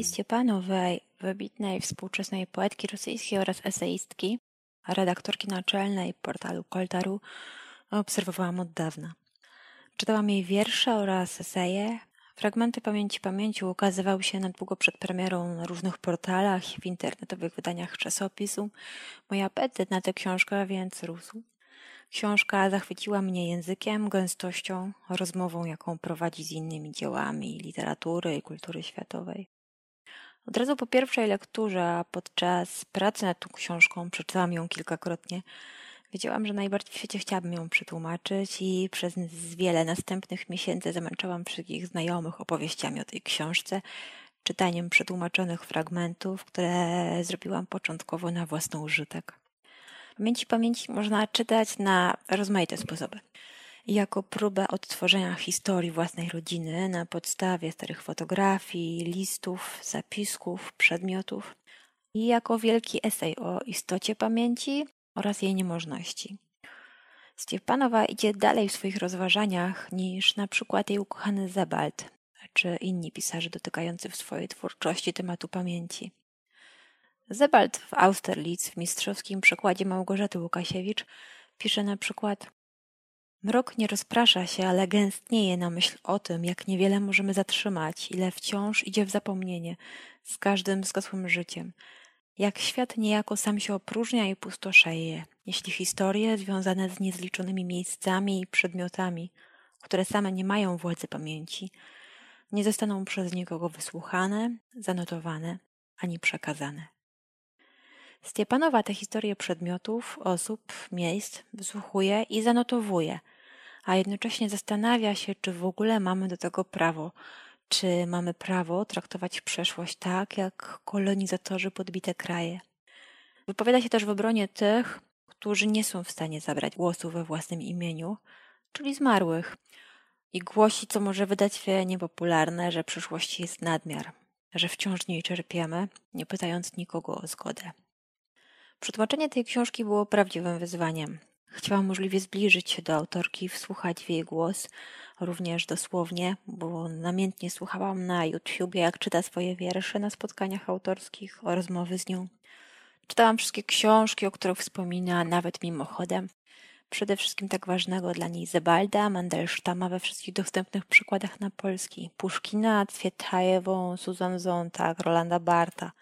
Twórczość Marii Stepanowej, wybitnej współczesnej poetki rosyjskiej oraz eseistki, redaktorki naczelnej portalu Koltaru, obserwowałam od dawna. Czytałam jej wiersze oraz eseje. Fragmenty Pamięci Pamięci ukazywały się na długo przed premierą na różnych portalach i w internetowych wydaniach czasopisu. Mój apetyt na tę książkę więc rósł. Książka zachwyciła mnie językiem, gęstością, rozmową, jaką prowadzi z innymi dziełami literatury i kultury światowej. Od razu po pierwszej lekturze, a podczas pracy nad tą książką, przeczytałam ją kilkakrotnie, wiedziałam, że najbardziej w świecie chciałabym ją przetłumaczyć i przez wiele następnych miesięcy zamęczałam wszystkich znajomych opowieściami o tej książce, czytaniem przetłumaczonych fragmentów, które zrobiłam początkowo na własny użytek. Pamięci pamięci można czytać na rozmaite sposoby. Jako próbę odtworzenia historii własnej rodziny na podstawie starych fotografii, listów, zapisków, przedmiotów i jako wielki esej o istocie pamięci oraz jej niemożności. Stepanowa idzie dalej w swoich rozważaniach niż na przykład jej ukochany Zebald czy inni pisarze dotykający w swojej twórczości tematu pamięci. Zebald w Austerlitz w mistrzowskim przekładzie Małgorzaty Łukasiewicz pisze na przykład Mrok nie rozprasza się, ale gęstnieje na myśl o tym, jak niewiele możemy zatrzymać, ile wciąż idzie w zapomnienie z każdym zgasłym życiem. Jak świat niejako sam się opróżnia i pustoszeje, jeśli historie związane z niezliczonymi miejscami i przedmiotami, które same nie mają władzy pamięci, nie zostaną przez nikogo wysłuchane, zanotowane ani przekazane. Stepanowa te historie przedmiotów, osób, miejsc wysłuchuje i zanotowuje, a jednocześnie zastanawia się, czy w ogóle mamy do tego prawo, czy mamy prawo traktować przeszłość tak, jak kolonizatorzy podbite kraje. Wypowiada się też w obronie tych, którzy nie są w stanie zabrać głosu we własnym imieniu, czyli zmarłych, i głosi, co może wydać się niepopularne, że przyszłości jest nadmiar, że wciąż nie czerpiemy, nie pytając nikogo o zgodę. Przetłumaczenie tej książki było prawdziwym wyzwaniem. Chciałam możliwie zbliżyć się do autorki, wsłuchać w jej głos, również dosłownie, bo namiętnie słuchałam na YouTubie, jak czyta swoje wiersze na spotkaniach autorskich o rozmowy z nią. Czytałam wszystkie książki, o których wspomina, nawet mimochodem. Przede wszystkim tak ważnego dla niej Zebalda, Mandelsztama we wszystkich dostępnych przykładach na polski. Puszkina, Cwietajewą, Susan Zontag, Rolanda Barta –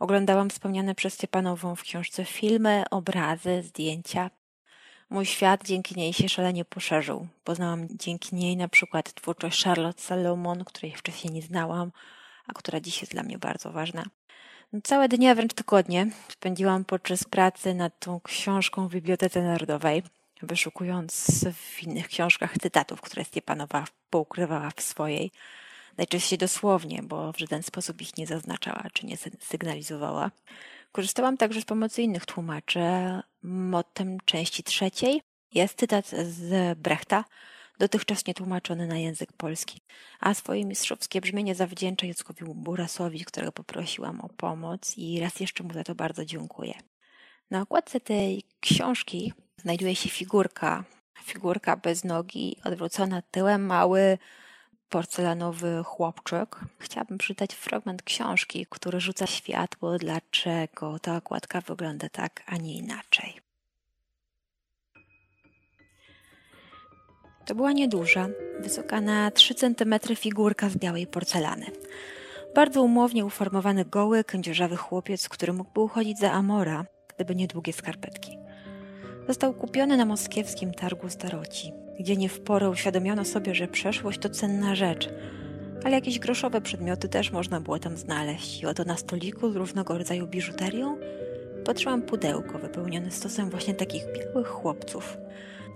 Oglądałam wspomniane przez Stepanową w książce filmy, obrazy, zdjęcia. Mój świat dzięki niej się szalenie poszerzył. Poznałam dzięki niej na przykład twórczość Charlotte Salomon, której wcześniej nie znałam, a która dziś jest dla mnie bardzo ważna. No, całe dnie, wręcz tygodnie spędziłam podczas pracy nad tą książką w Bibliotece Narodowej, wyszukując w innych książkach cytatów, które Stepanowa poukrywała w swojej najczęściej dosłownie, bo w żaden sposób ich nie zaznaczała czy nie sygnalizowała. Korzystałam także z pomocy innych tłumaczy. Mottem części trzeciej jest cytat z Brechta, dotychczas nietłumaczony na język polski, a swoje mistrzowskie brzmienie zawdzięcza Jackowi Burasowi, którego poprosiłam o pomoc i raz jeszcze mu za to bardzo dziękuję. Na okładce tej książki znajduje się figurka, figurka bez nogi, odwrócona tyłem, mały, porcelanowy chłopczyk. Chciałabym przeczytać fragment książki, który rzuca światło, dlaczego ta okładka wygląda tak, a nie inaczej. To była nieduża, wysoka na 3 cm figurka z białej porcelany. Bardzo umownie uformowany goły, kędzierzawy chłopiec, który mógłby uchodzić za Amora, gdyby nie długie skarpetki. Został kupiony na moskiewskim targu staroci gdzie nie w porę uświadomiono sobie, że przeszłość to cenna rzecz, ale jakieś groszowe przedmioty też można było tam znaleźć. I oto na stoliku z różnego rodzaju biżuterią patrzyłam pudełko wypełnione stosem właśnie takich białych chłopców.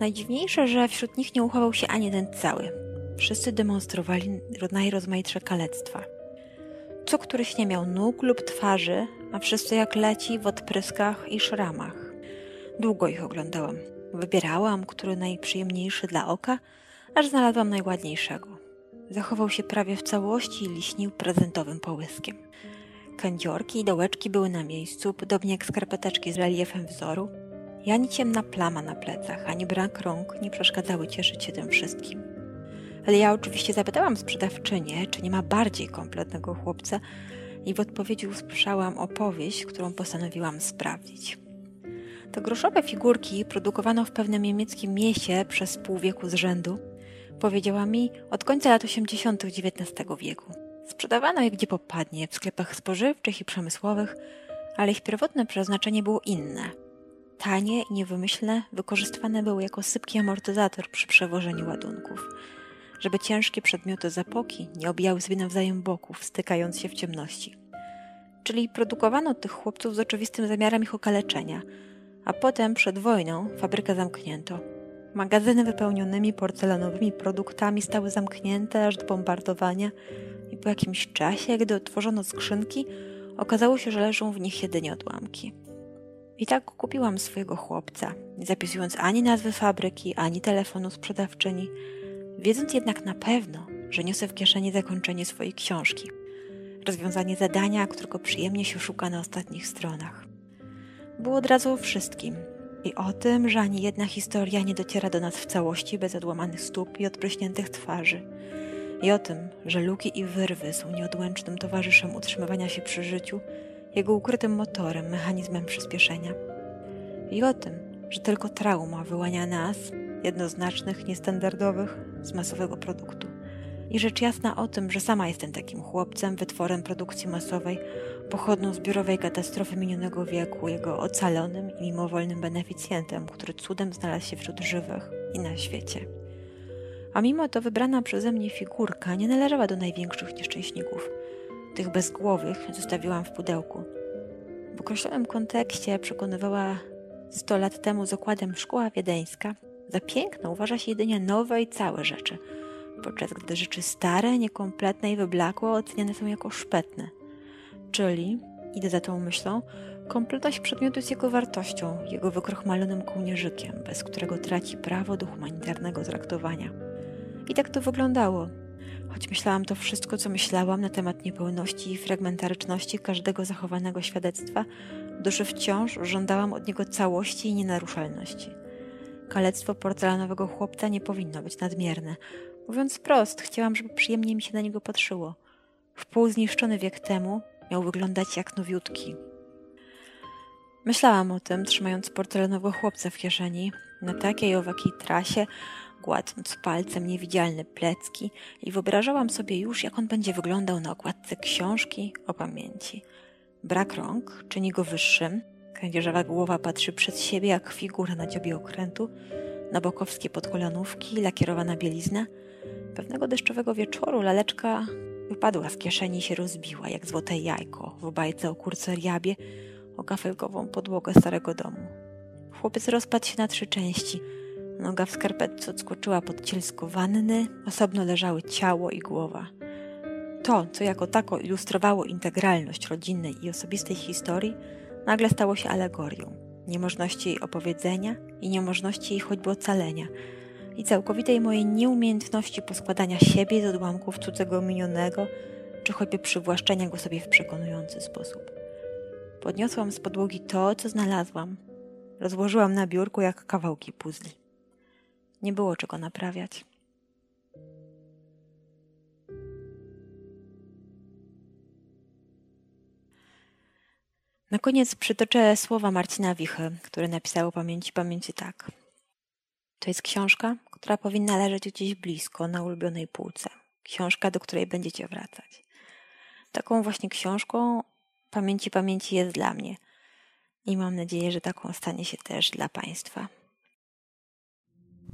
Najdziwniejsze, że wśród nich nie uchował się ani jeden cały. Wszyscy demonstrowali najrozmaitsze kalectwa. co któryś nie miał nóg lub twarzy, a wszyscy jak leci w odpryskach i szramach. Długo ich oglądałam. Wybierałam, który najprzyjemniejszy dla oka, aż znalazłam najładniejszego. Zachował się prawie w całości i liśnił prezentowym połyskiem. Kędziorki i dołeczki były na miejscu, podobnie jak skarpeteczki z reliefem wzoru, ani ciemna plama na plecach, ani brak rąk nie przeszkadzały cieszyć się tym wszystkim. Ale ja oczywiście zapytałam sprzedawczynię, czy nie ma bardziej kompletnego chłopca, i w odpowiedzi usłyszałam opowieść, którą postanowiłam sprawdzić. Te groszowe figurki produkowano w pewnym niemieckim mieście przez pół wieku z rzędu, powiedziała mi od końca lat 80. XIX wieku. Sprzedawano je gdzie popadnie, w sklepach spożywczych i przemysłowych, ale ich pierwotne przeznaczenie było inne. Tanie i niewymyślne wykorzystywane były jako sypki amortyzator przy przewożeniu ładunków, żeby ciężkie przedmioty zapoki nie obijały sobie nawzajem boków, stykając się w ciemności. Czyli produkowano tych chłopców z oczywistym zamiarem ich okaleczenia, a potem przed wojną fabrykę zamknięto. Magazyny wypełnionymi porcelanowymi produktami stały zamknięte aż do bombardowania i po jakimś czasie, gdy otworzono skrzynki, okazało się, że leżą w nich jedynie odłamki. I tak kupiłam swojego chłopca, nie zapisując ani nazwy fabryki, ani telefonu sprzedawczyni, wiedząc jednak na pewno, że niosę w kieszeni zakończenie swojej książki, rozwiązanie zadania, którego przyjemnie się szuka na ostatnich stronach. Było od razu o wszystkim i o tym, że ani jedna historia nie dociera do nas w całości bez odłamanych stóp i odpryśniętych twarzy. I o tym, że luki i wyrwy są nieodłącznym towarzyszem utrzymywania się przy życiu, jego ukrytym motorem, mechanizmem przyspieszenia. I o tym, że tylko trauma wyłania nas, jednoznacznych, niestandardowych, z masowego produktu. I rzecz jasna o tym, że sama jestem takim chłopcem, wytworem produkcji masowej, pochodną zbiorowej katastrofy minionego wieku, jego ocalonym i mimowolnym beneficjentem, który cudem znalazł się wśród żywych i na świecie. A mimo to wybrana przeze mnie figurka nie należała do największych nieszczęśników. Tych bezgłowych zostawiłam w pudełku. W określonym kontekście przekonywała 100 lat temu z okładem szkoła wiedeńska, za piękne uważa się jedynie nowe i całe rzeczy, podczas gdy rzeczy stare, niekompletne i wyblakłe oceniane są jako szpetne – Czyli, idę za tą myślą, kompletność przedmiotu jest jego wartością, jego wykrochmalonym kołnierzykiem, bez którego traci prawo do humanitarnego traktowania. I tak to wyglądało. Choć myślałam to wszystko, co myślałam na temat niepełności i fragmentaryczności każdego zachowanego świadectwa, duszy wciąż żądałam od niego całości i nienaruszalności. Kalectwo porcelanowego chłopca nie powinno być nadmierne. Mówiąc wprost, chciałam, żeby przyjemnie mi się na niego patrzyło. W pół zniszczony wiek temu miał wyglądać jak nowiutki. Myślałam o tym, trzymając porcelanowego chłopca w kieszeni, na takiej owakiej trasie, gładząc palcem niewidzialne plecki i wyobrażałam sobie już, jak on będzie wyglądał na okładce książki o pamięci. Brak rąk czyni go wyższym, kędzierzawa głowa patrzy przed siebie jak figura na dziobie okrętu, na bokowskie podkolanówki, lakierowana bielizna. Pewnego deszczowego wieczoru laleczka Wypadła z kieszeni i się rozbiła, jak złote jajko w bajce o kurce riabie o kafelkową podłogę starego domu. Chłopiec rozpadł się na trzy części. Noga w skarpetce odskoczyła pod cielsko wanny, osobno leżały ciało i głowa. To, co jako tako ilustrowało integralność rodzinnej i osobistej historii, nagle stało się alegorią niemożności jej opowiedzenia i niemożności jej choćby ocalenia – i całkowitej mojej nieumiejętności poskładania siebie z odłamków cudzego minionego, czy choćby przywłaszczenia go sobie w przekonujący sposób. Podniosłam z podłogi to, co znalazłam. Rozłożyłam na biurku jak kawałki puzli. Nie było czego naprawiać. Na koniec przytoczę słowa Marcina Wichy, który napisał o pamięci pamięci tak. To jest książka, która powinna leżeć gdzieś blisko, na ulubionej półce. Książka, do której będziecie wracać. Taką właśnie książką Pamięci Pamięci jest dla mnie. I mam nadzieję, że taką stanie się też dla Państwa.